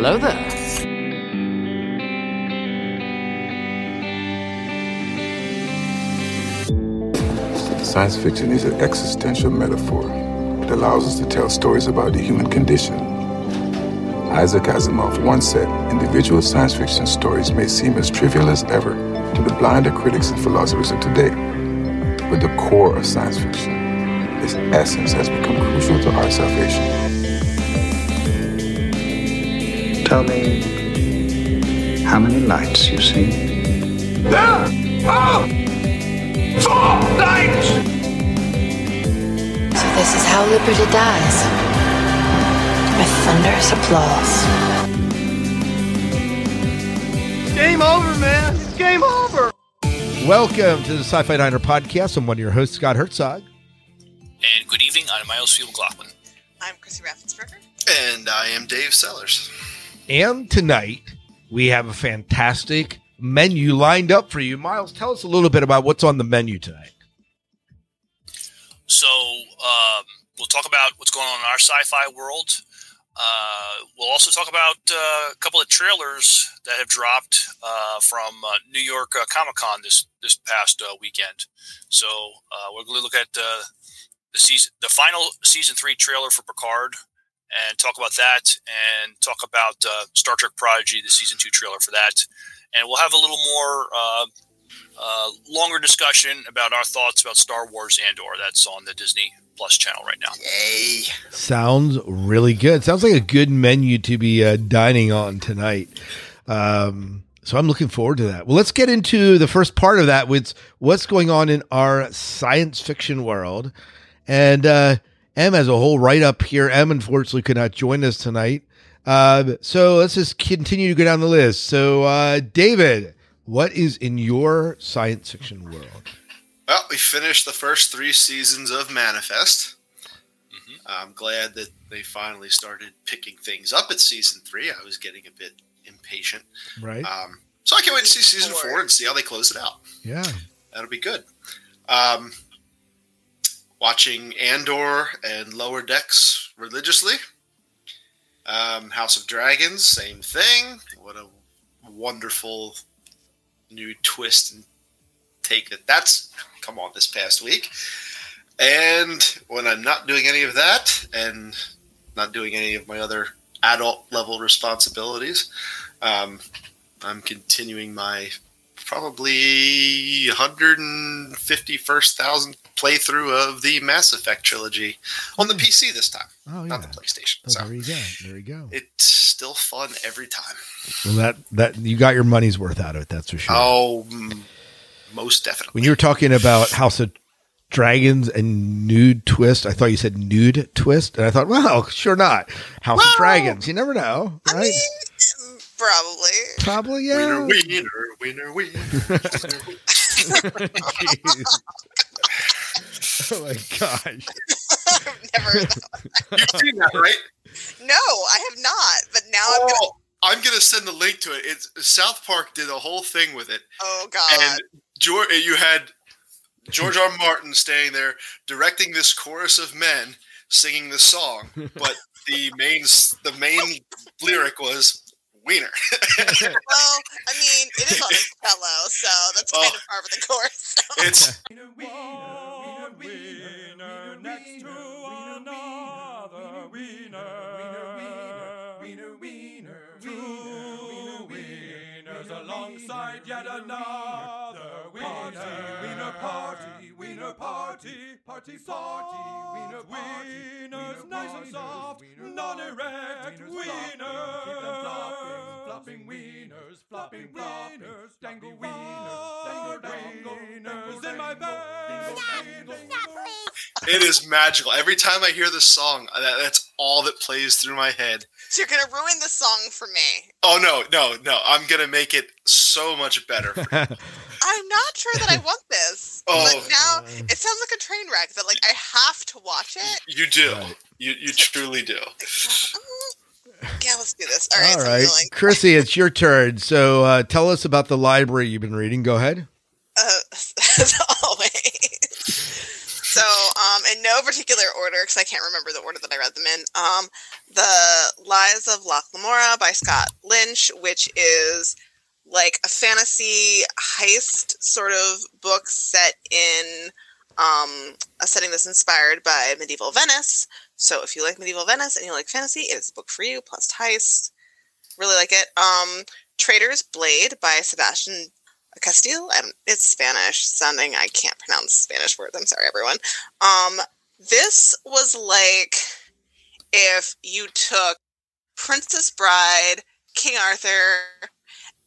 Hello there. Science fiction is an existential metaphor. It allows us to tell stories about the human condition. Isaac Asimov once said, individual science fiction stories may seem as trivial as ever to the blinder critics and philosophers of today. But the core of science fiction, its essence, has become crucial to our salvation. Tell me how many lights you see. There are four lights! So this is how liberty dies. With thunderous applause. Game over, man. It's game over. Welcome to the Sci-Fi Diner podcast. I'm one of your hosts, Scott Herzog. And good evening, I'm Miles Field McLaughlin. I'm Chrissy Raffensperger. And I am Dave Sellers. And tonight we have a fantastic menu lined up for you. Miles, tell us a little bit about what's on the menu tonight. So um, we'll talk about what's going on in our sci-fi world. Uh, we'll also talk about uh, a couple of trailers that have dropped uh, from uh, New York uh, Comic Con this this past uh, weekend. So we're going to look at the season, the final season three trailer for Picard, and talk about that, and talk about Star Trek Prodigy, the season two trailer for that, and we'll have a little more. Uh, longer discussion about our thoughts about Star Wars Andor. That's on the Disney Plus channel right now. Yay! Sounds really good. Sounds like a good menu to be uh, dining on tonight. Um, so I'm looking forward to that. Well, let's get into the first part of that with what's going on in our science fiction world. And uh, M has a whole write up here. M unfortunately could not join us tonight. Uh, so let's just continue to go down the list. So, uh, David, what is in your science fiction world? Well, we finished the first three seasons of Manifest. Mm-hmm. I'm glad that they finally started picking things up at season three. I was getting a bit impatient. Right. Um, so I can't wait to see season four and see how they close it out. Yeah. That'll be good. Um, watching Andor and Lower Decks religiously. Um, House of Dragons, same thing. What a wonderful new twist and take that that's come on this past week. And when I'm not doing any of that and not doing any of my other adult level responsibilities, um, I'm continuing my probably 151st thousand playthrough of the Mass Effect trilogy on the hmm. PC this time, oh, yeah. not the PlayStation. So there you go. There you go. It's still fun every time. Well, that that you got your money's worth out of it. That's for sure. Oh, most definitely. When you were talking about House of Dragons and nude twist, I thought you said nude twist, and I thought, well, sure not. House well, of Dragons. You never know, right? I mean, probably. Probably, yeah. Winner, winner, winner, winner. oh my gosh. never You've seen that, right? No, I have not. But now oh, I'm gonna. Oh, I'm gonna send the link to it. It's South Park did a whole thing with it. Oh God! And George, eh, you had George R. Martin staying there directing this chorus of men singing the song, but the main the main lyric was wiener. well, I mean, it is on a cello, so that's kind oh, of par for the course. It's wiener, wiener, wiener, next to another wiener, wiener, wiener, two wieners alongside yet another wiener, wiener party, wiener party, party, party, wiener party, wieners nice and soft, non-erect wieners flopping wieners, flopping wieners, dangle wieners, dangle dangle wieners in my bed. It is magical. Every time I hear this song, that, that's all that plays through my head. So you're gonna ruin the song for me. Oh no, no, no! I'm gonna make it so much better. I'm not sure that I want this. oh, but now it sounds like a train wreck. That like I have to watch it. You do. Right. You you truly do. Um, Yeah, let's do this. All right. All right. Like- Chrissy, it's your turn. So uh, tell us about the library you've been reading. Go ahead. Uh, as always. So, um, in no particular order because I can't remember the order that I read them in. Um, the Lies of Locke Lamora by Scott Lynch, which is like a fantasy heist sort of book set in um, a setting that's inspired by medieval Venice. So if you like medieval Venice and you like fantasy, it is a book for you. Plus heist, really like it. Um, Traitor's Blade by Sebastian Castile, and it's Spanish sounding. I can't pronounce Spanish words. I'm sorry, everyone. Um, this was like if you took Princess Bride, King Arthur,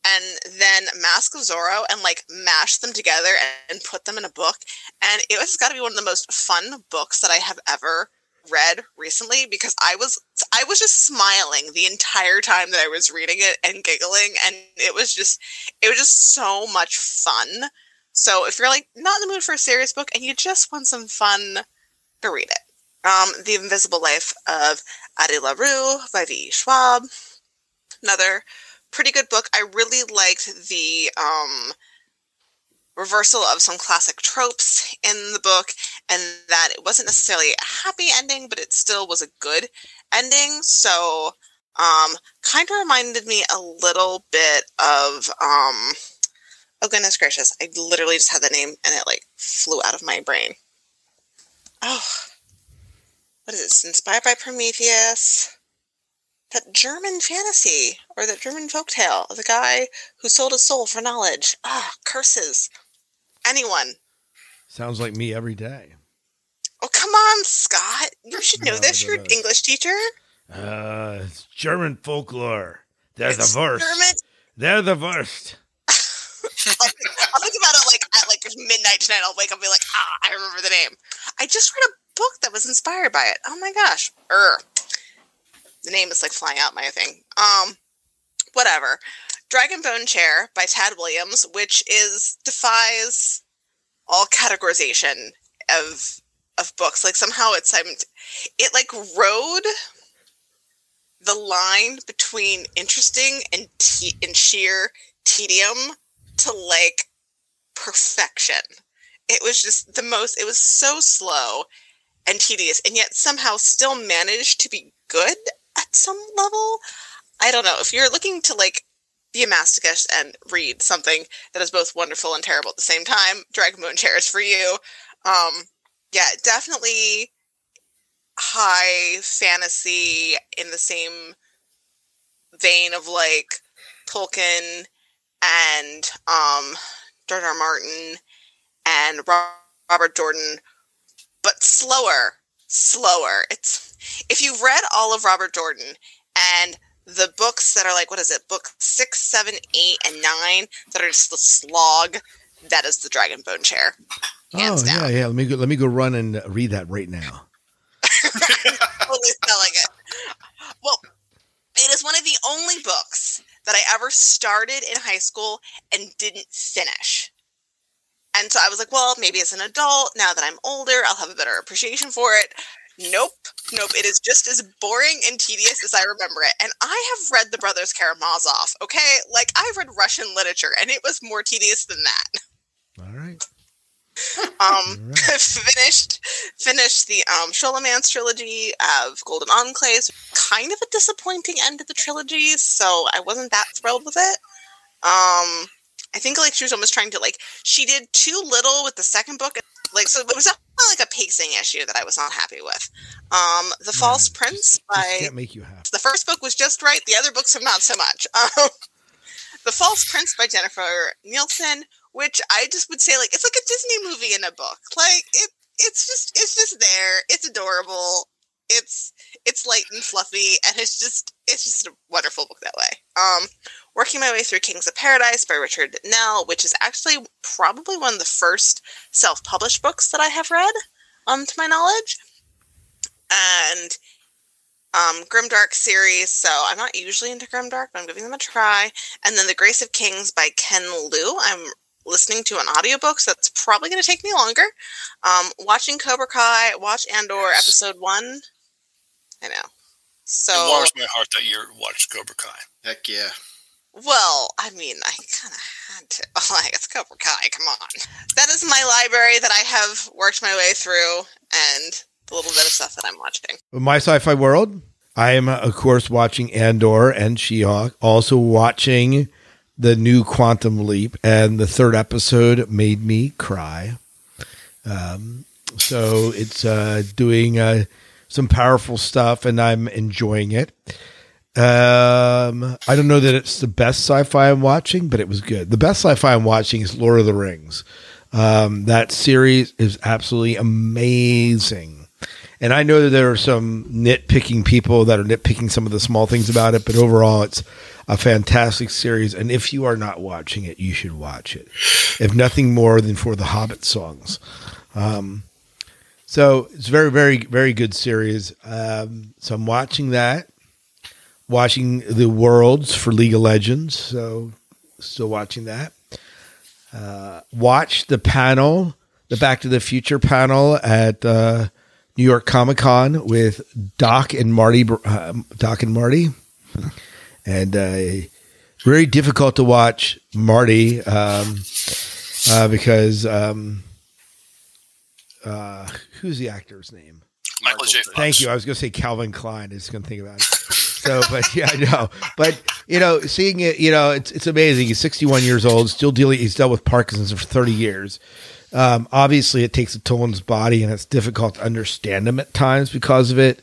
and then Mask of Zorro and like mashed them together and put them in a book. And it was got to be one of the most fun books that I have ever read recently because I was I was just smiling the entire time that I was reading it and giggling and it was just it was just so much fun. So if you're like not in the mood for a serious book and you just want some fun, to read it. Um, the Invisible Life of Addie LaRue by V. Schwab. Another pretty good book. I really liked the um, reversal of some classic tropes in the book, and that it wasn't necessarily a happy ending, but it still was a good ending. So, um, kind of reminded me a little bit of, um, oh goodness gracious, I literally just had the name and it like flew out of my brain. Oh, what is? It's inspired by Prometheus that German fantasy or that German folktale of the guy who sold his soul for knowledge. Ah, curses. Anyone. Sounds like me every day. Oh, come on, Scott. You should know No, this. You're an English teacher. Uh, it's German folklore. They're It's the worst. German. They're the worst. I'll, I'll think about it like at like midnight tonight. I'll wake up and be like, ah, I remember the name. I just read a book that was inspired by it. Oh my gosh. Er. The name is like flying out my thing. Um, whatever. Dragon Bone Chair by Tad Williams, which is defies all categorization of of books. Like somehow it's um, it like rode the line between interesting and te- and sheer tedium to like perfection. It was just the most. It was so slow and tedious, and yet somehow still managed to be good at some level. I don't know if you're looking to like be a masochist and read something that is both wonderful and terrible at the same time. Dragon Bone Chair is for you. Um, yeah, definitely high fantasy in the same vein of like Tolkien and um George. R. Martin and Robert Jordan, but slower, slower. It's if you've read all of Robert Jordan and the books that are like what is it, book six, seven, eight, and nine that are just the slog. That is the Dragon Bone Chair. Hands oh down. yeah, yeah. Let me go. Let me go run and read that right now. totally selling it. Well, it is one of the only books that I ever started in high school and didn't finish. And so I was like, well, maybe as an adult, now that I'm older, I'll have a better appreciation for it. Nope. Nope. It is just as boring and tedious as I remember it. And I have read The Brothers Karamazov, okay? Like, I've read Russian literature, and it was more tedious than that. All right. Um, finished finished the um Scholomance trilogy of Golden Enclaves. Kind of a disappointing end to the trilogy, so I wasn't that thrilled with it. Um, I think like she was almost trying to like she did too little with the second book. Like so, it was a, like a pacing issue that I was not happy with. Um, The False Prince Just by can't make you happy. the first book was just right. The other books are not so much. Um, the False Prince by Jennifer Nielsen, which I just would say like it's like a Disney movie in a book. Like it, it's just it's just there. It's adorable. It's it's light and fluffy, and it's just it's just a wonderful book that way. Um, working my way through Kings of Paradise by Richard Nell, which is actually probably one of the first self-published books that I have read, um, to my knowledge. And um, Grimdark series, so I'm not usually into Grimdark, but I'm giving them a try. And then The Grace of Kings by Ken Liu. I'm listening to an audiobook, so that's probably going to take me longer. Um, watching Cobra Kai, watch Andor episode one. I know. So it warms my heart that you watched Cobra Kai. Heck yeah. Well, I mean, I kind of had to. Like, it's Cobra Kai. Come on. That is my library that I have worked my way through, and the little bit of stuff that I'm watching. My sci-fi world. I am, of course, watching Andor and She-Hulk. Also watching the new Quantum Leap, and the third episode made me cry. Um, so it's uh, doing uh, some powerful stuff, and I'm enjoying it. Um, I don't know that it's the best sci-fi I'm watching, but it was good. The best sci-fi I'm watching is Lord of the Rings. Um, that series is absolutely amazing. And I know that there are some nitpicking people that are nitpicking some of the small things about it, but overall, it's a fantastic series. And if you are not watching it, you should watch it, if nothing more than for the Hobbit songs. Um, so it's very, very, very good series. Um, so I'm watching that, watching the Worlds for League of Legends. So still watching that. Uh, watch the panel, the Back to the Future panel at uh, New York Comic Con with Doc and Marty. Uh, Doc and Marty, and uh, very difficult to watch Marty um, uh, because um, uh, who's the actor's name? Michael J. Fox. Thank you. I was going to say Calvin Klein. I was going to think about it. So, but yeah, I know. But you know, seeing it, you know, it's it's amazing. He's 61 years old, still dealing. He's dealt with Parkinson's for 30 years. Um, obviously, it takes a toll on his body, and it's difficult to understand him at times because of it.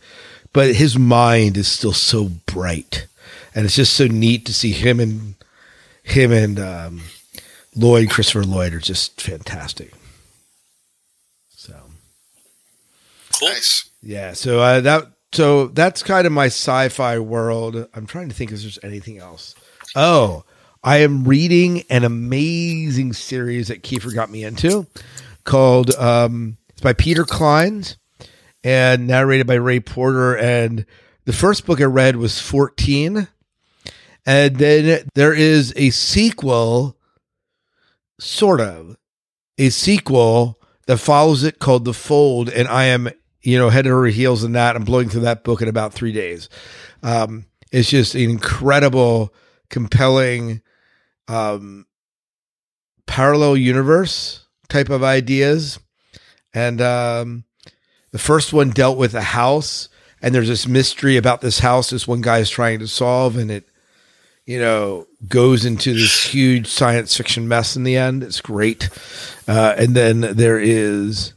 But his mind is still so bright, and it's just so neat to see him and him and um, Lloyd, Christopher Lloyd, are just fantastic. So. Cool. Nice. Yeah, so uh, that so that's kind of my sci-fi world. I'm trying to think if there's anything else. Oh, I am reading an amazing series that Kiefer got me into called um, it's by Peter Clines and narrated by Ray Porter. And the first book I read was 14, and then there is a sequel, sort of a sequel that follows it called The Fold, and I am you know, head over heels in that. I'm blowing through that book in about three days. Um, it's just an incredible, compelling, um, parallel universe type of ideas. And um, the first one dealt with a house, and there's this mystery about this house this one guy is trying to solve, and it, you know, goes into this huge science fiction mess in the end. It's great. Uh, and then there is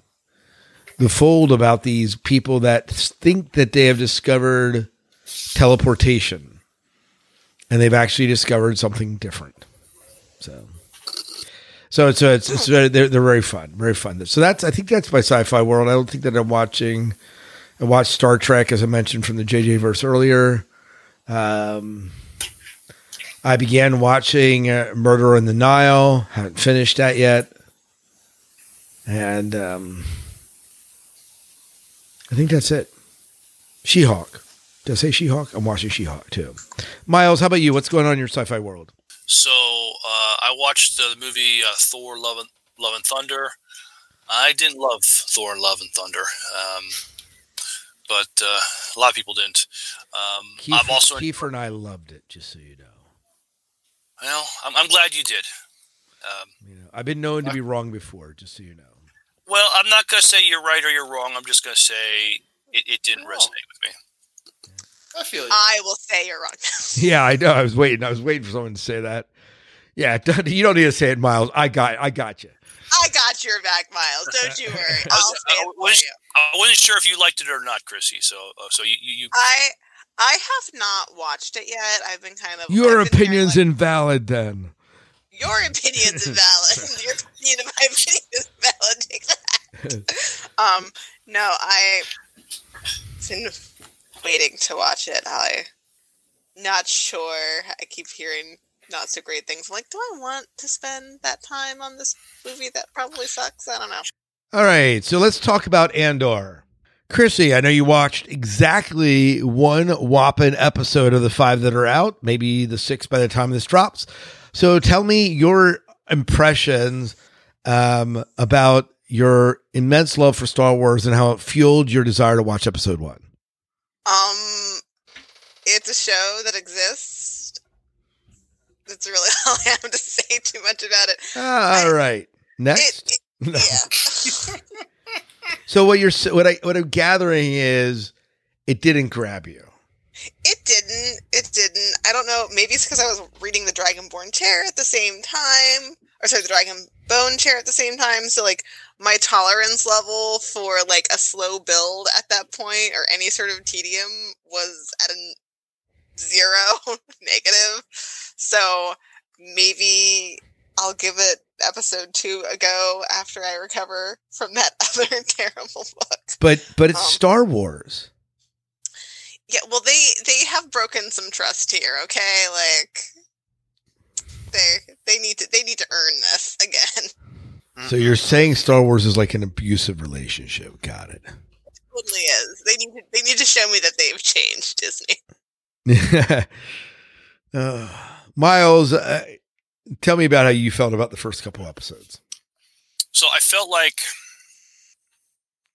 the fold about these people that think that they have discovered teleportation and they've actually discovered something different. So, so it's it's, it's they're they're very fun, very fun. So that's I think that's my sci-fi world. I don't think that I'm watching. I watched Star Trek as I mentioned from the JJ verse earlier. Um, I began watching uh, Murder in the Nile. Haven't finished that yet, and um, I think that's it. She Hulk. Did I say She Hulk? I'm watching She Hulk too. Miles, how about you? What's going on in your sci fi world? So uh, I watched the movie uh, Thor: Love and, Love and Thunder. I didn't love Thor: Love and Thunder, um, but uh, a lot of people didn't. Um, Kiefer, I'm also Kiefer and I loved it, just so you know. well. I'm, I'm glad you did. Um, You know, I've been known to be wrong before, just so you know. Well, I'm not going to say you're right or you're wrong. I'm just going to say it, it didn't Oh. resonate with me. I feel you. I will say you're wrong. Yeah, I know. I was waiting. I was waiting for someone to say that. Yeah, you don't need to say it, Miles. I got, I got you. I got your back, Miles. Don't you worry. I'll say I, it wasn't, you. I wasn't sure if you liked it or not, Chrissy. So, uh, so you, you, you I I have not watched it yet. I've been kind of Your I've opinion's like, invalid, then. your opinion's invalid. your opinion of my opinion is valid. Um, no, I been waiting to watch it. I not sure. I keep hearing not so great things. I'm like, do I want to spend that time on this movie that probably sucks? I don't know. All right, so let's talk about Andor. Chrissy, I know you watched exactly one whopping episode of the five that are out, maybe the six by the time this drops. So tell me your impressions um, about your immense love for Star Wars and how it fueled your desire to watch episode one. Um, it's a show that exists. That's really all I have to say too much about it. Ah, all right. Next. It, it, yeah. So what you're what I what I'm gathering is it didn't grab you. It didn't. It didn't. I don't know. Maybe it's because I was reading the Dragonborn chair at the same time, or sorry, the Dragon Bone chair at the same time. So like my tolerance level for like a slow build at that point or any sort of tedium was at a zero negative. So maybe I'll give it episode two a go after I recover from that other terrible book. But but it's Um, Star Wars. Yeah, well, they they have broken some trust here. Okay, like they they need to they need to earn this again. So you're saying Star Wars is like an abusive relationship. Got it. totally is. They need to they need to show me that they've changed Disney. uh, Miles, uh, tell me about how you felt about the first couple episodes. So I felt like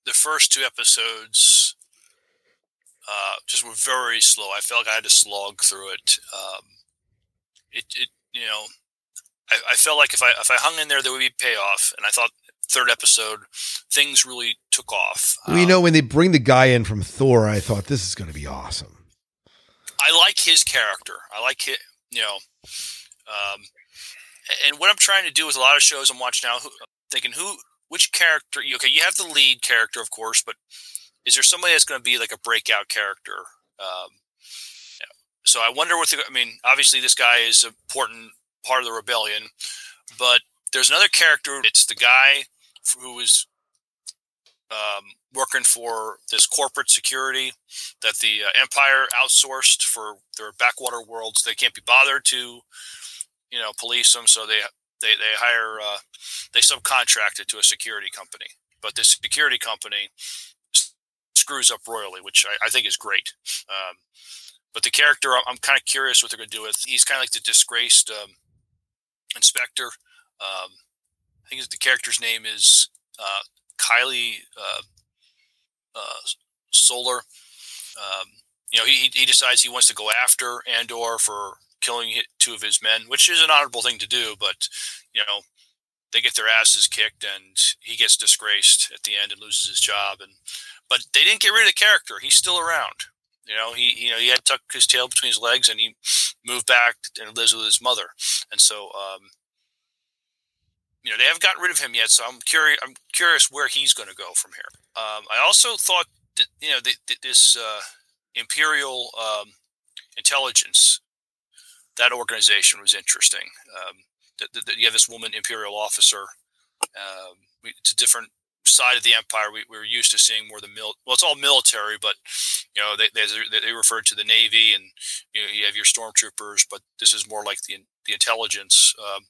the first two episodes uh, just were very slow. I felt like I had to slog through it. Um, it, it, you know, I, I felt like if I if I hung in there, there would be payoff. And I thought third episode things really took off. well, you know, when they bring the guy in from Thor, I thought this is going to be awesome. I like his character. I like it, you know. Um, and what I'm trying to do with a lot of shows I'm watching now, who, thinking who, which character? you- Okay, you have the lead character, of course, but is there somebody that's going to be like a breakout character? Um. So I wonder what the. I mean, obviously this guy is important part of the rebellion, but there's another character. It's the guy who was um, working for this corporate security that the uh, Empire outsourced for their backwater worlds. They can't be bothered to, you know, police them, so they they they hire uh, they subcontract it to a security company. But this security company screws up royally, which I, I think is great. Um, but the character, I'm, I'm kind of curious what they're going to do with. He's kind of like the disgraced um, inspector. Um, I think the character's name is uh, Kylie uh, uh, Solar. Um, you know, he he decides he wants to go after Andor for killing two of his men, which is an honorable thing to do. But you know, they get their asses kicked, and he gets disgraced at the end and loses his job. And but they didn't get rid of the character; he's still around. You know, he you know he had tucked his tail between his legs, and he moved back and lives with his mother. And so, um, you know, they haven't gotten rid of him yet. So I'm curious. I'm curious where he's going to go from here. Um, I also thought that you know th- th- this uh, imperial um, intelligence that organization was interesting. Um, that, you have this woman imperial officer. Um, it's a different side of the empire. We, we're used to seeing more the mil. Well, it's all military, but you know they they, they refer to the navy, and you know you have your stormtroopers, but this is more like the the intelligence um,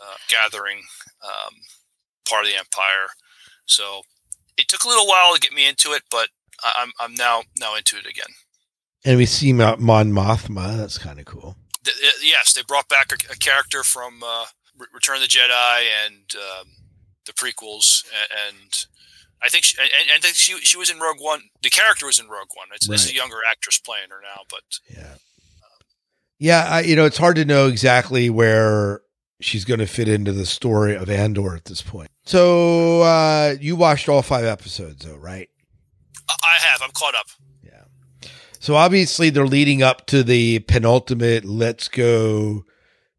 uh, gathering um, part of the empire. So it took a little while to get me into it, but I- I'm I'm now now into it again. And we see Mon Mothma. That's kind of cool. Th- uh, yes, they brought back a, a character from uh, Return of the Jedi and um, the prequels, and I think she, and, and I think she she was in Rogue One. The character was in Rogue One. It's, it's a younger actress playing her now, but Yeah. Yeah, I, you know, it's hard to know exactly where she's going to fit into the story of Andor at this point. So, uh, you watched all five episodes, though, right? I have. I'm caught up. Yeah. So, obviously, they're leading up to the penultimate let's go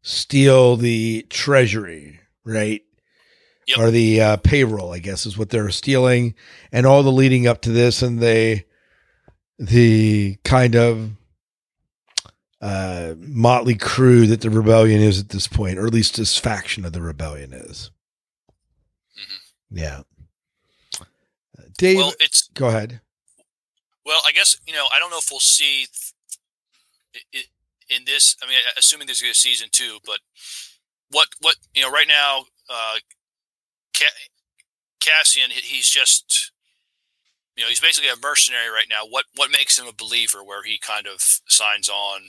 steal the treasury, right? Yep. Or the uh, payroll, I guess, is what they're stealing, and all the leading up to this, and they, the kind of uh, motley crew that the rebellion is at this point, or at least this faction of the rebellion is. Yeah. Uh, Dave, Well, it's go ahead. Well, I guess you know I don't know if we'll see in this. I mean, assuming there's going to be a season two, but what what you know right now, uh, Cassian he's just you know he's basically a mercenary right now. What what makes him a believer? Where he kind of signs on.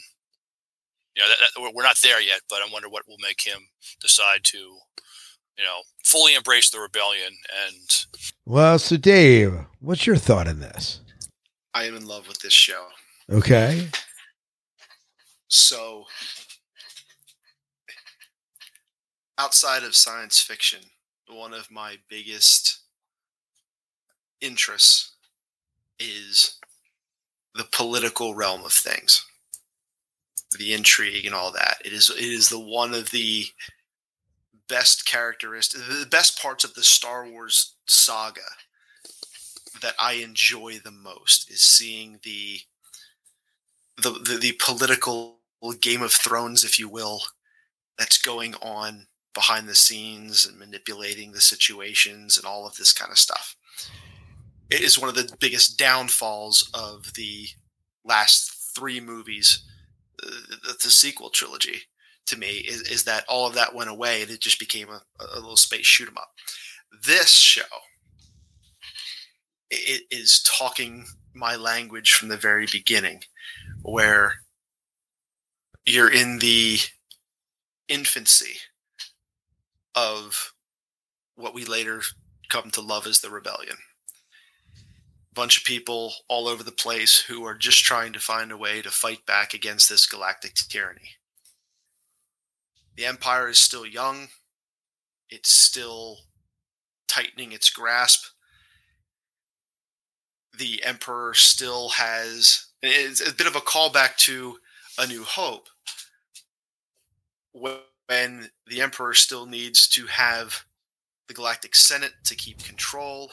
You know, that, that, we're- we're not there yet, but I wonder what will make him decide to, you know, fully embrace the rebellion and Well, so Dave, what's your thought on this? I am in love with this show. Okay. So, outside of science fiction, one of my biggest interests is the political realm of things, the intrigue and all that. It is it is the one of the best characteristics, the best parts of the Star Wars saga that I enjoy the most is seeing the the the, the political Game of Thrones, if you will, that's going on behind the scenes and manipulating the situations and all of this kind of stuff. It is one of the biggest downfalls of the last three movies, uh, the, the sequel trilogy to me is, is that all of that went away and it just became a, a little space shoot 'em up. This show it is talking my language from the very beginning, where you're in the infancy of what we later come to love as the rebellion. A bunch of people all over the place who are just trying to find a way to fight back against this galactic tyranny. The Empire is still young, it's still tightening its grasp. The Emperor still has it's a bit of a callback to A New Hope the Emperor still needs to have the Galactic Senate to keep control.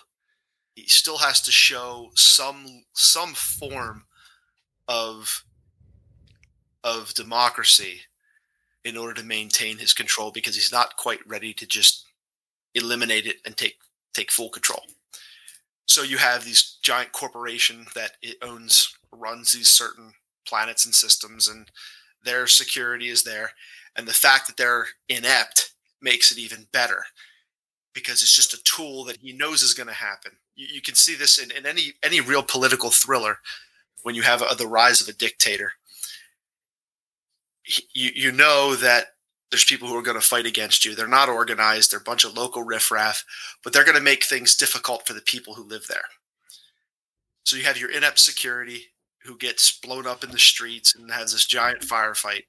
He still has to show some some form of of democracy in order to maintain his control because he's not quite ready to just eliminate it and take take full control. So you have these giant corporation that it owns runs these certain planets and systems and their security is there and the fact that they're inept makes it even better because it's just a tool that he knows is going to happen. You, you, can see this in, in, any any real political thriller when you have a, the rise of a dictator. You you know that there's people who are going to fight against you. They're not organized. They're a bunch of local riffraff, but they're going to make things difficult for the people who live there. So you have your inept security who gets blown up in the streets and has this giant firefight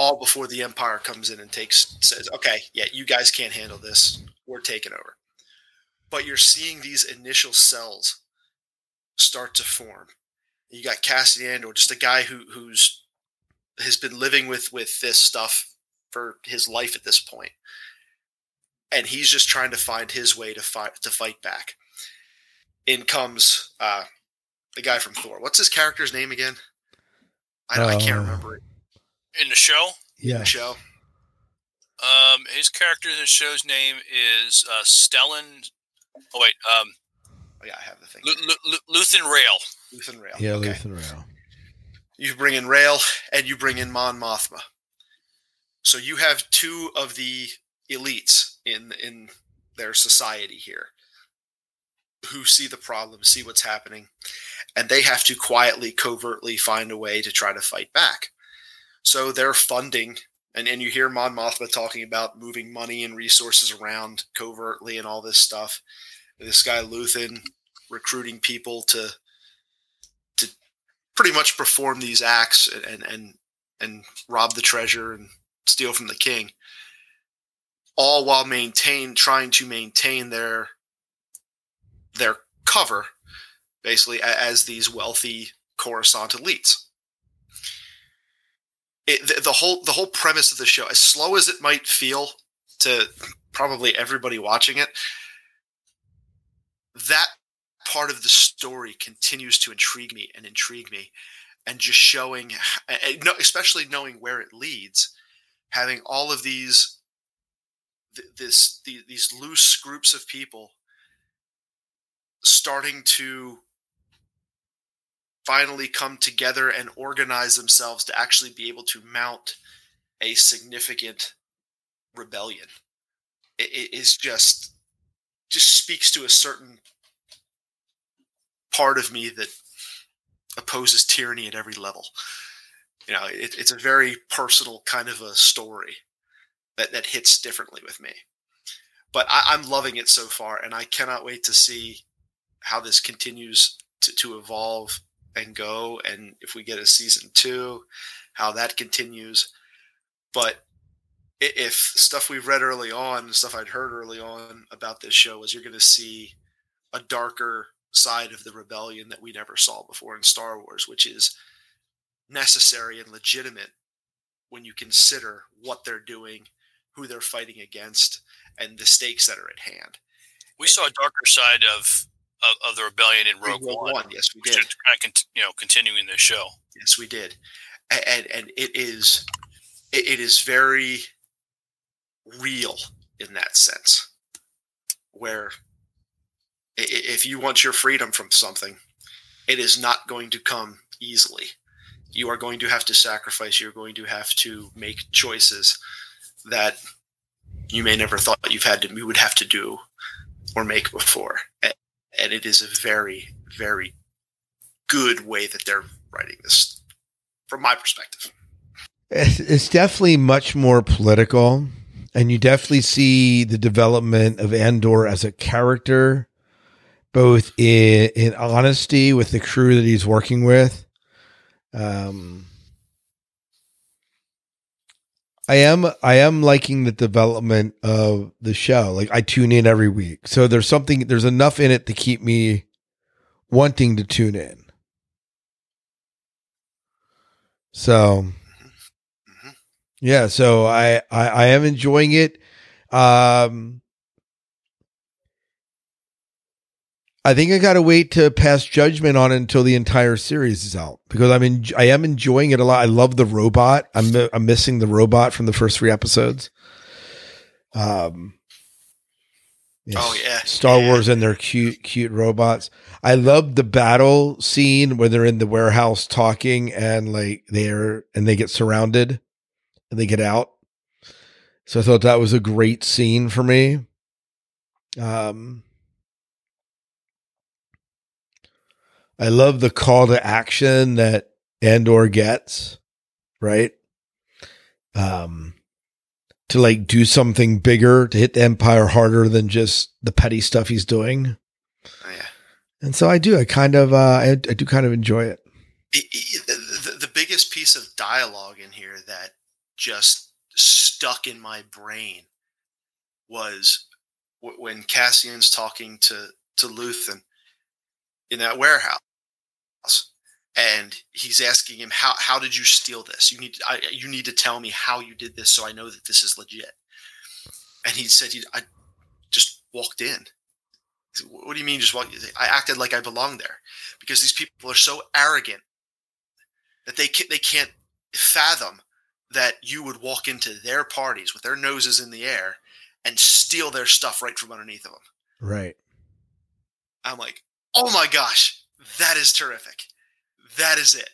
all before the empire comes in and takes says okay yeah you guys can't handle this. We're taking over. But you're seeing these initial cells start to form. You got Cassian Andor just a guy who who's has been living with with this stuff for his life at this point. And he's just trying to find his way to fight to fight back. In comes uh the guy from Thor. What's his character's name again? I, uh, I can't uh, remember it in the show. Yeah. Show. Um, his character in the show's name is uh, Stellan. Oh wait. Um, oh yeah, I have the thing. L- L- Luthen Rael. Luthen Rael. Yeah, okay. Luthen Rael. You bring in Rael, and you bring in Mon Mothma. So you have two of the elites in in their society here who see the problem, see what's happening, and they have to quietly, covertly find a way to try to fight back. So they're funding, and, and you hear Mon Mothma talking about moving money and resources around covertly and all this stuff. This guy Luthen recruiting people to to pretty much perform these acts and and and rob the treasure and steal from the king, all while maintain trying to maintain their their cover, basically as these wealthy Coruscant elites it, the, the whole the whole premise of the show, as slow as it might feel to probably everybody watching it, that part of the story continues to intrigue me and intrigue me, and just showing, eh, eh, especially knowing where it leads, having all of these this these loose groups of people starting to finally come together and organize themselves to actually be able to mount a significant rebellion. It, it is just just speaks to a certain part of me that opposes tyranny at every level. You know, it, it's a very personal kind of a story that that hits differently with me. But I, I'm loving it so far, and I cannot wait to see how this continues to, to evolve and go and if we get a season two how that continues but if stuff we've read early on stuff i'd heard early on about this show is you're going to see a darker side of the rebellion that we never saw before in Star Wars, which is necessary and legitimate when you consider what they're doing, who they're fighting against, and the stakes that are at hand. We saw a darker side of of, of the rebellion in Rogue, Rogue One. One, yes, we did. kind of cont- you know continuing the show. Yes, we did, and and it is it it is very real in that sense, where if you want your freedom from something, it is not going to come easily. You are going to have to sacrifice. You're going to have to make choices that you may never thought you've had to you would have to do or make before. And it is a very, very good way that they're writing this from my perspective. It's definitely much more political, and you definitely see the development of Andor as a character, both in, in honesty with the crew that he's working with. Um, I am I am liking the development of the show. Like I tune in every week, so there's something there's enough in it to keep me wanting to tune in. So yeah, so I, I I am enjoying it. Um I think I got to wait to pass judgment on it until the entire series is out because I'm in, I am enjoying it a lot. I love the robot. I'm I'm missing the robot from the first three episodes. Um Oh, yeah. Star Yeah. Wars and their cute cute robots. I love the battle scene where they're in the warehouse talking and like they're and they get surrounded and they get out. So I thought that was a great scene for me. Um I love the call to action that Andor gets, right? Um to like do something bigger, to hit the empire harder than just the petty stuff he's doing. Oh, yeah. And so I do. I kind of, uh, I, I do kind of enjoy it. The, the biggest piece of dialogue in here that just stuck in my brain was w- when Cassian's talking to to Luthen in that warehouse, and he's asking him how how did you steal this? You need I, you need to tell me how you did this so I know that this is legit. And he said, he, "I just walked in." Said, What do you mean just walked? I acted like I belonged there because these people are so arrogant that they can't, they can't fathom that you would walk into their parties with their noses in the air and steal their stuff right from underneath of them. Right. I'm like, oh my gosh, that is terrific. That is it.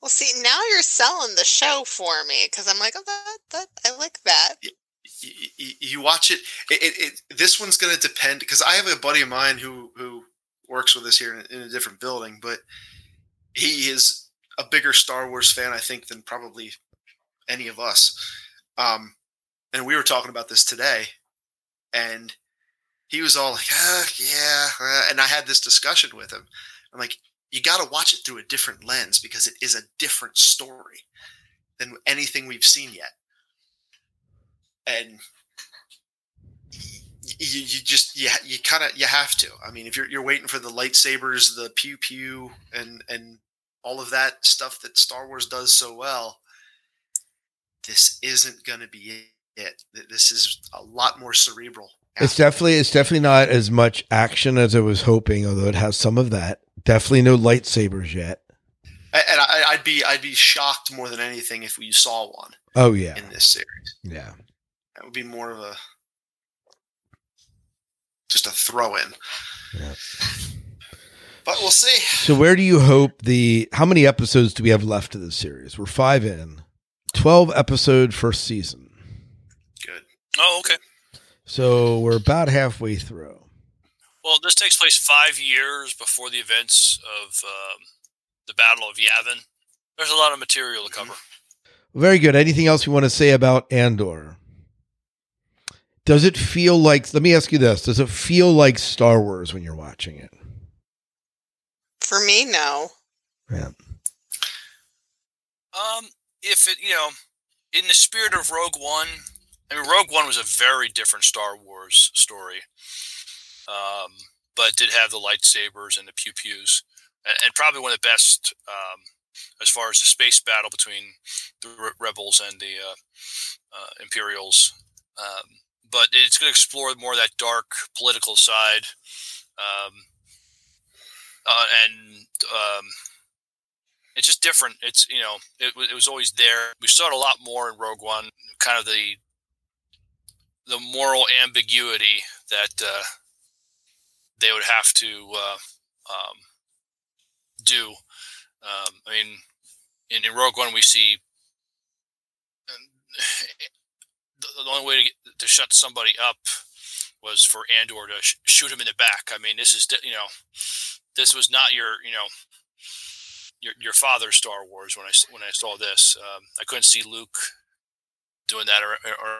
Well, see, now you're selling the show for me because I'm like, oh, that, that I like that. Y- y- You watch it. It, it, it this one's going to depend because I have a buddy of mine who who works with us here in, in a different building, but he is a bigger Star Wars fan, I think, than probably any of us. Um, and we were talking about this today, and he was all like, uh, "Yeah," uh," and I had this discussion with him. I'm like, "You got to watch it through a different lens because it is a different story than anything we've seen yet." And you, you just you, you kind of you have to. I mean, if you're you're waiting for the lightsabers, the pew pew, and and all of that stuff that Star Wars does so well, this isn't going to be it. This is a lot more cerebral. It's definitely, it's definitely not as much action as I was hoping, although it has some of that. Definitely no lightsabers yet. And I, I'd be I'd be shocked more than anything if we saw one Oh yeah, in this series. yeah. That would be more of a just a throw in. Yeah. But we'll see. So where do you hope the? How many episodes do we have left of this series? We're five in, twelve episode first season. Good. Oh, okay. So we're about halfway through. Well, this takes place five years before the events of um, the Battle of Yavin. There's a lot of material to cover. Very good. Anything else you want to say about Andor? Does it feel like? Let me ask you this: Does it feel like Star Wars when you're watching it? For me, no. Yeah. Um, if it, you know, in the spirit of Rogue One, I mean, Rogue One was a very different Star Wars story. um, but did have the lightsabers and the pew pews, and, and probably one of the best um, as far as the space battle between the re- rebels and the uh, uh, Imperials. Um, but it's going to explore more of that dark political side, um, uh, and um, it's just different. It's you know it, it was always there. We saw it a lot more in Rogue One, kind of the the moral ambiguity that uh, they would have to uh, um, do. Um, I mean, in, in Rogue One, we see um, the, the only way to, get, to shut somebody up was for Andor to sh- shoot him in the back. I mean, this is you know, this was not your you know your your father's Star Wars when I when I saw this. Um, I couldn't see Luke doing that or or,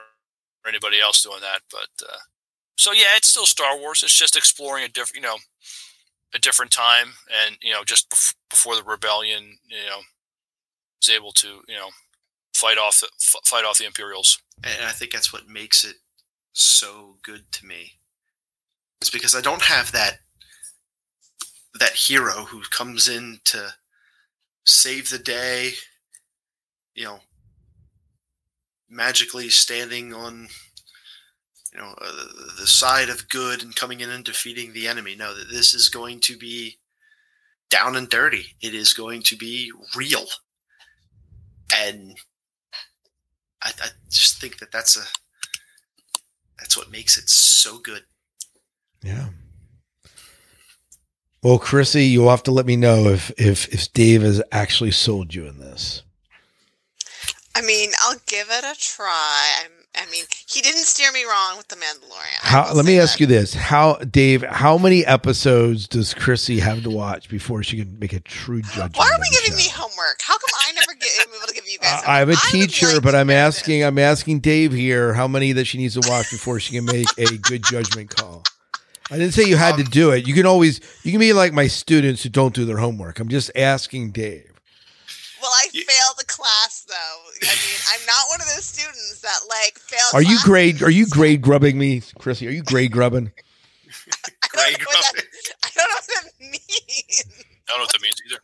or anybody else doing that, but uh, so yeah, it's still Star Wars. It's just exploring a different you know a different time, and you know just bef- before the rebellion, you know, is able to you know fight off the f- fight off the Imperials. and I think that's what makes it so good to me. It's because I don't have that that hero who comes in to save the day, you know, magically standing on you know uh, the side of good and coming in and defeating the enemy. No, this is going to be down and dirty. It is going to be real, and I, I just think that that's a that's what makes it so good. Yeah. Well, Chrissy, you'll have to let me know if if if Dave has actually sold you in this. I mean, I'll give it a try. I'm, I mean, he didn't steer me wrong with the Mandalorian. How? Let say me ask that. you this: How, Dave? How many episodes does Chrissy have to watch before she can make a true judgment? Why are we the giving me homework? How come I never get am able to give you guys? I- I'm a homework? I would teacher, like but I'm know asking. I'm asking Dave here how many that she needs to watch before she can make a good judgment call. I didn't say you had to Um, do it. You can always you can be like my students who don't do their homework. I'm just asking Dave. Well, I You- failed the class though. I mean, I'm not one of those students that like fail. Are you classes. grade? Are you grade grubbing me, Chrissy? Are you grade grubbing? I don't, Grade know what that, grubbing. I don't know what that means. I don't know what that means either.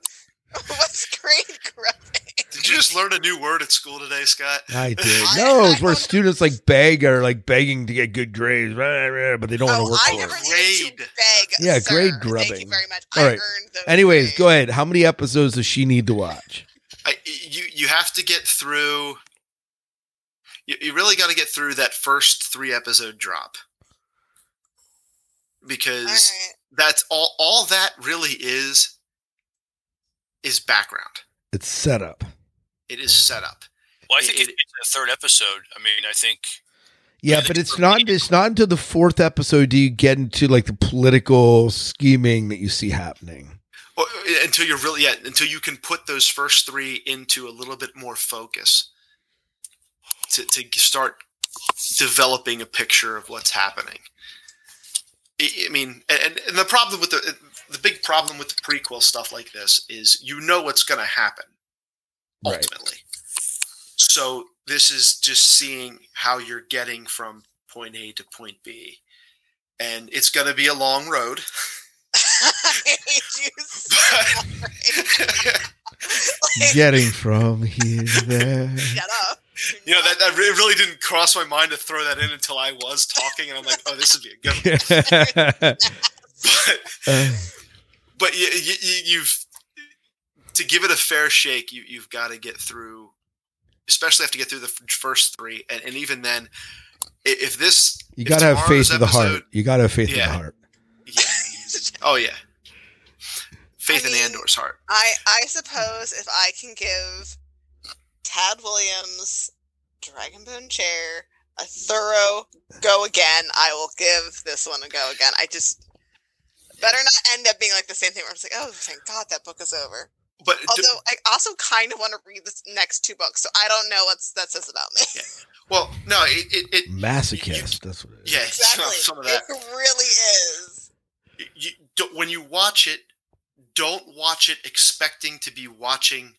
What's grade grubbing? Did you just learn a new word at school today, Scott? I did. No, it's where students like beg are like begging to get good grades, rah, rah, but they don't want Oh, to work I for never it. needed to Grade. beg. Yeah, sir. grade Thank you grubbing. very much. All I earned those. Anyways, grades. go ahead. How many episodes does she need to watch? I, you you have to get through. You, you really got to get through that first three episode drop because All right. that's all. All that really is is background. It's set up. It is set up. Well, I think It- if you the third episode, I mean, I think Yeah, Yeah, but it's not. repeat. It's not until the fourth episode do you get into like the political scheming that you see happening. Well, until you're really yeah, until you can put those first three into a little bit more focus to to start developing a picture of what's happening. I, I mean, and, and the problem with the uh, the big problem with the prequel stuff like this is you know what's going to happen Right. ultimately. So this is just seeing how you're getting from point A to point B, and it's going to be a long road. I hate you so. Getting from here to there. Shut up. You know that, that re- really didn't cross my mind to throw that in until I was talking, and I'm like, oh, this would be a good. One. But, Uh, but you, you, you- you've to give it a fair shake, you you've got to get through, especially have to get through the first three, and, and even then, if this you got to have faith in the heart. You got to have faith in Yeah. the heart. Yeah. Oh yeah. Faith I in mean- Andor's heart. I I suppose if I can give Tad Williams Dragonbone Chair a thorough go again, I will give this one a go again. I just better not end up being like the same thing where I'm just like, oh, thank God that book is over. But d- Although I also kind of want to read the next two books, so I don't know what's that says about me. Yeah. well, no, it it, it Masochist. That's what it is. yeah, Exactly, some of that. it really is. you when you watch it, don't watch it expecting to be watching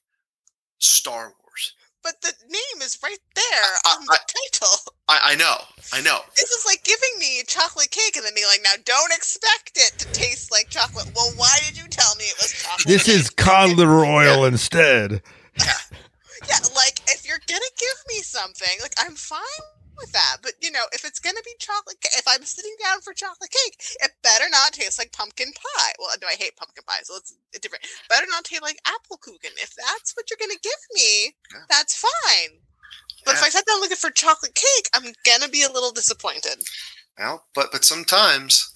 Star Wars. but the name is right there I- on the title. I, I know, I know. This is like giving me chocolate cake and then being like, now don't expect it to taste like chocolate. Well, why did you tell me it was chocolate? This cake? is cod oil instead. Yeah. Yeah, like if you're gonna give me something, like I'm fine with that. But you know, if it's gonna be chocolate, ca- if I'm sitting down for chocolate cake, it better not taste like pumpkin pie. Well, no, I hate pumpkin pie, so it's different. Better not taste like apple kuchen. If that's what you're gonna give me, Yeah. that's fine. But if I sat down looking for chocolate cake, I'm gonna be a little disappointed. Well, but but sometimes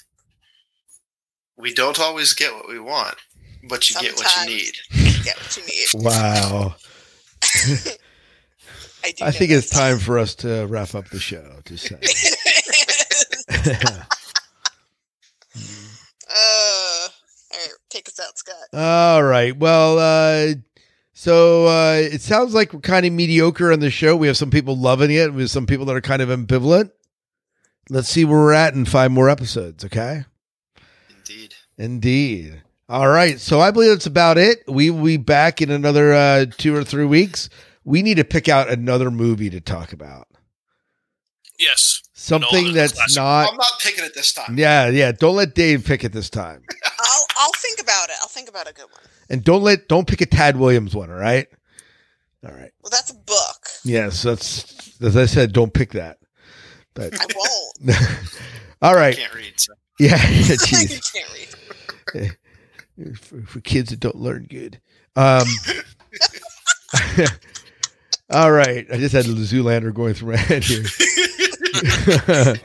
we don't always get what we want, but you get what you Sometimes. need. Get what you need. Wow. I do. I think it's time for us to wrap up the show. Just saying. uh, all right, take us out, Scott. All right. Well, uh, so uh, it sounds like we're kind of mediocre on the show. We have some people loving it. We have some people that are kind of ambivalent. Let's see where we're at in five more episodes. Okay. Indeed. Indeed. All right. So I believe that's about it. We will be back in another uh, two or three weeks. We need to pick out another movie to talk about. Yes. Something No, that's classic. not. I'm not picking it this time. Yeah, yeah. Don't let Dave pick it this time. I'll I'll think about it. I'll think about a good one. And don't let don't pick a Tad Williams one, all right? All right. Well, that's a book. Yes, that's as I said, don't pick that. But I won't. all I can't read. So. Yeah, I can't read. For, for kids that don't learn good. Um All right. I just had the Zoolander going through my head here. I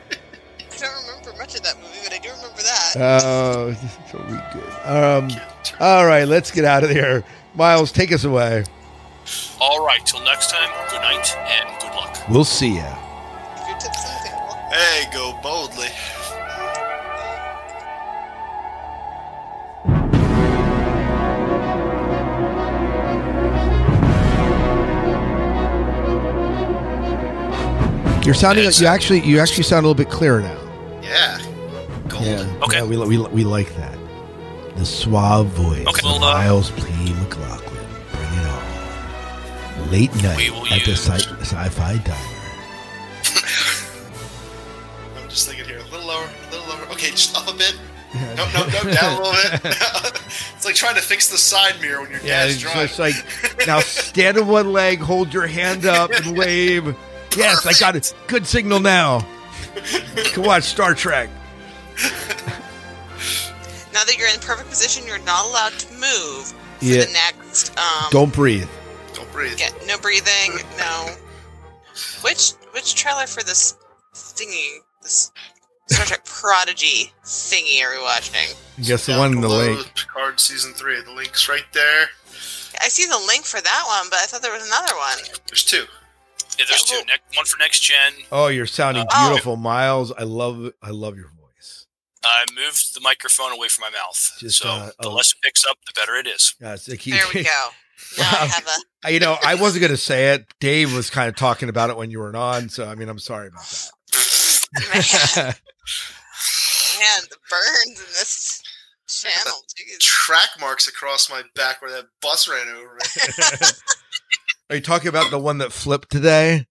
don't remember much of that movie, but I do remember that. Oh, so we good. Um all right, let's get out of here. Miles, take us away. All right. Till next time. Good night and good luck. We'll see ya. If your tips on the. Hey, go boldly. You're sounding Like, you actually you actually sound a little bit clearer now. Yeah. Gold. Yeah. Okay. Yeah, we, we, we like that. The suave voice Okay, of well, uh, Miles P. McLaughlin. Bring it on. Late night at the sci- sci-fi diner. I'm just thinking here. A little lower, a little lower. Okay, just up a bit. No, no, no, down a little bit. it's like trying to fix the side mirror when your Yeah, it's just like now stand on one leg, hold your hand up, and wave. Yes, I got it. Good signal now. Can watch Star Trek. Now that you're in perfect position, you're not allowed to move for Yeah. the next. Um, Don't breathe. Don't breathe. Yeah, no breathing. No. Which which trailer for this thingy? This Star Trek Prodigy thingy are we watching? I guess the one in the below, link. Picard season three. The link's right there. I see the link for that one, but I thought there was another one. There's two. Yeah, there's two. Ne- one for next gen. Oh, you're sounding Oh. beautiful, Miles. I love I love your voice. I moved the microphone away from my mouth, Just, so uh, the oh. less it picks up, the better it is. Yeah, it's like he- There we go. Now I have a. I- you know, I wasn't going to say it. Dave was kind of talking about it when you weren't on, so I mean, I'm sorry about that. Man, the burns in this channel. Jeez. Track marks across my back where that bus ran over me. Are you talking about the one that flipped today?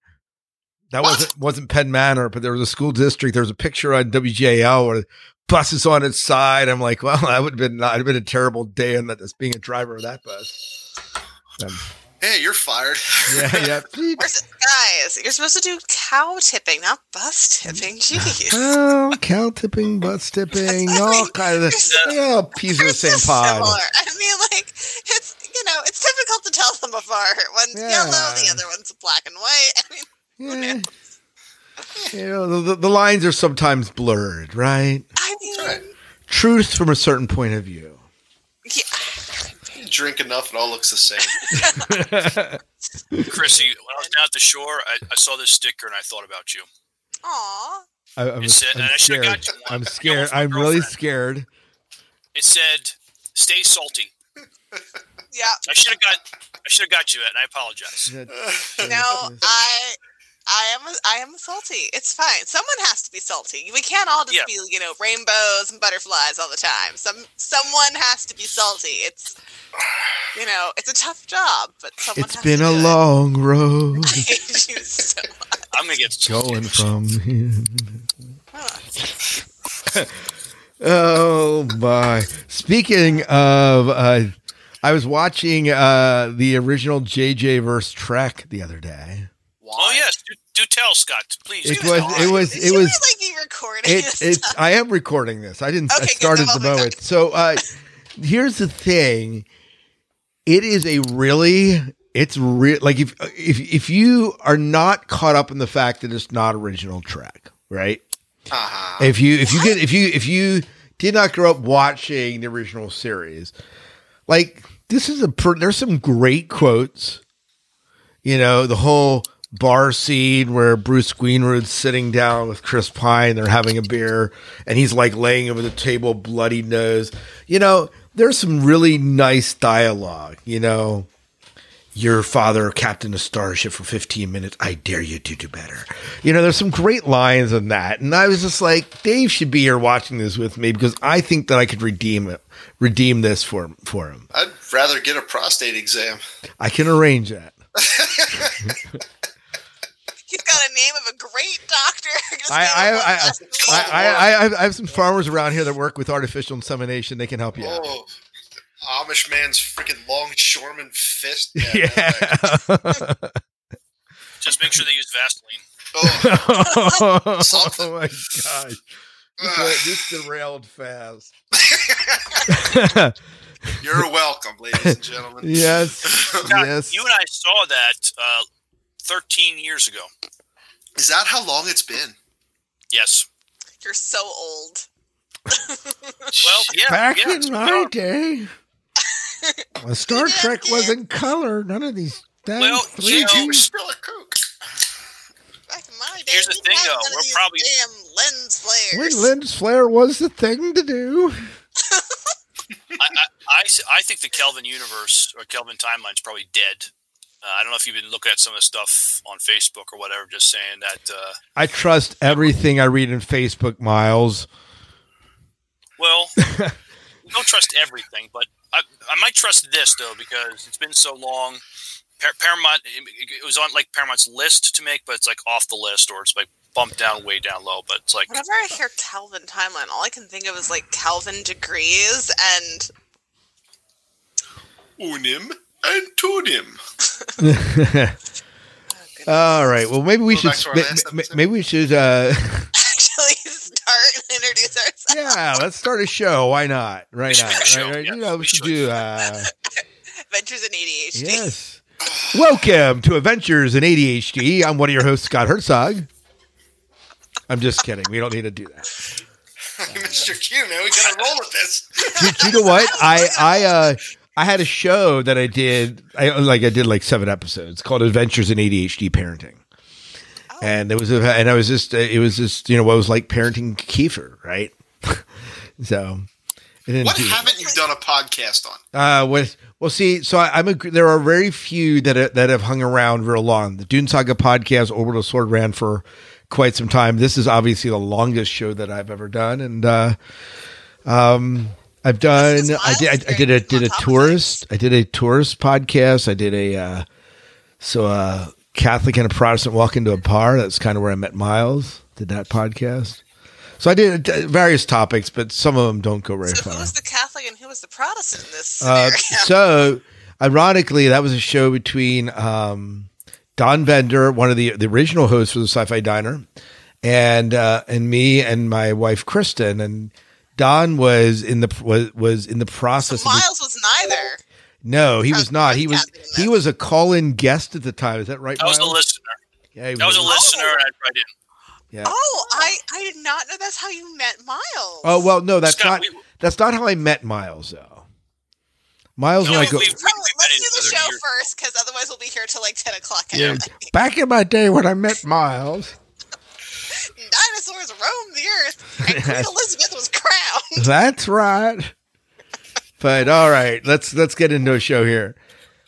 That What? wasn't wasn't Penn Manor, but there was a school district. There was a picture on WGAL where the bus is on its side. I'm like, well, that would have been I'd have been a terrible day in that as being a driver of that bus. Um, hey, you're fired. yeah, yeah. Where's it- Guys, you're supposed to do cow tipping, not bus tipping. Jeez. Oh, cow tipping, bus tipping, all kind of all pieces of the They're same so pod. similar. I mean, like it's you know it's difficult to tell them apart. One's yellow, the other one's black and white. I mean, Yeah. You know, the, the, the lines are sometimes blurred, right? I mean, right. Truth from a certain point of view. yeah. You drink enough, it all looks the same. Chrissy, when I was down at the shore, I, I saw this sticker and I thought about you. Aw. I, I'm, It said- I'm I scared. you. I'm I got one scared. I'm really scared. It said, "Stay salty." Yeah. I should have got. I should have got you it, and I apologize. No, I. I am I am salty. It's fine. Someone has to be salty. We can't all just Yeah. be, you know, rainbows and butterflies all the time. Some someone has to be salty. It's You know, it's a tough job, but someone It's has been to a do it. long road I hate you so much. I'm gonna get going from here. Oh my! Speaking of, uh, I was watching uh, the original JJ verse Trek the other day. Oh yes, do, do tell Scott, please. It do was. It was. Should It was. like be recording It, this it's. stuff? I am recording this. I didn't. Okay, good. started the my moment. So uh, here's the thing. It is a really. It's real. Like if if if you are not caught up in the fact that it's not original Trek, right? Uh-huh. If you if you get if you if you did not grow up watching the original series, like this is a per, there's some great quotes. You know the whole bar scene where Bruce Greenwood's sitting down with Chris Pine, they're having a beer, and he's like laying over the table, bloody nose. You know, there's some really nice dialogue. You know, your father captained a starship for 15 minutes. I dare you to do better. You know, there's some great lines in that. And I was just like, Dave should be here watching this with me because I think that I could redeem it, redeem this for, for him. I'd rather get a prostate exam. I can arrange that. He's got a name of a great doctor. Just I, I, I. I, I, I, I have some farmers around here that work with artificial insemination. They can help you out. Oh, Amish man's freaking longshoreman fist. Yeah. Yeah. Just make sure they use Vaseline. Oh, oh my gosh. Ugh. This derailed fast. you're welcome, ladies and gentlemen. yes. Scott, yes. You and I saw that uh, 13 years ago. Is that how long it's been? Yes. You're so old. Well, yeah. Back yeah, in my been- day, when Star Yeah, Trek yeah. was in color. None of these things. Well, three you know, still a kook. Back in my day, Here's the thing, though, we're probably- damn lens flares. When lens flare was the thing to do. I I think the Kelvin universe or Kelvin timeline is probably dead. Uh, I don't know if you've been looking at some of the stuff on Facebook or whatever, just saying that. Uh, I trust everything I read in Facebook, Miles. well, don't trust everything, but I, I might trust this though because it's been so long. Paramount, it it was on like Paramount's list to make, but it's like off the list or it's like bumped down way down low. But it's like Whenever I hear Kelvin timeline, all I can think of is like Kelvin degrees and Unim and tunim. All right. Well, maybe we Go should. back ma- last ma- episode. maybe we should. Uh, actually start and introduce ourselves. yeah, let's start a show. Why not? Right now. make Right, right. yeah, you know, we we should should. do. Uh, Adventures in ADHD. yes. Welcome to Adventures in ADHD. I'm one of your hosts, Scott Herzog. I'm just kidding. We don't need to do that. Mr. Q, man, we gotta roll with this. Do, you know what? I I uh I had a show that I did. I like I did like seven episodes called Adventures in ADHD Parenting, and it was a, and I was just it was just you know what was like parenting Kiefer, right? so. What haven't you done a podcast on? Uh, what? Well, see, so I, I'm a, there are very few that that have hung around real long. The Dune Saga podcast, Orbital Sword, ran for quite some time. This is obviously the longest show that I've ever done, and uh, um, I've done. I did. I, I did a did a on top of tourist. I did a tourist podcast. I did a uh, so a Catholic and a Protestant walk into a bar. That's kind of where I met Miles. Did that podcast. So I did uh, various topics, but some of them don't go very So far. who was the Catholic and who was the Protestant in this Uh, so, ironically, that was a show between um, Don Bender, one of the the original hosts for the Sci-Fi Diner, and uh, and me and my wife Kristen. And Don was in the was was in the process. of Miles was neither. no, he was not. He was podcasting he was a call-in guest at the time. Is that right? I was a listener. Yeah, he That was a listener, and I'd write in. Yeah. Oh, I I did not know that's how you met Miles. Oh well, no, that's Scott, not. we- That's not how I met Miles, though. Miles No, and I we- go. we- let's do the show first, because otherwise we'll be here till like ten o'clock. Yeah, back in my day when I met Miles. Dinosaurs roamed the earth, and Queen Elizabeth was crowned. That's right. But all right, let's let's get into a show here.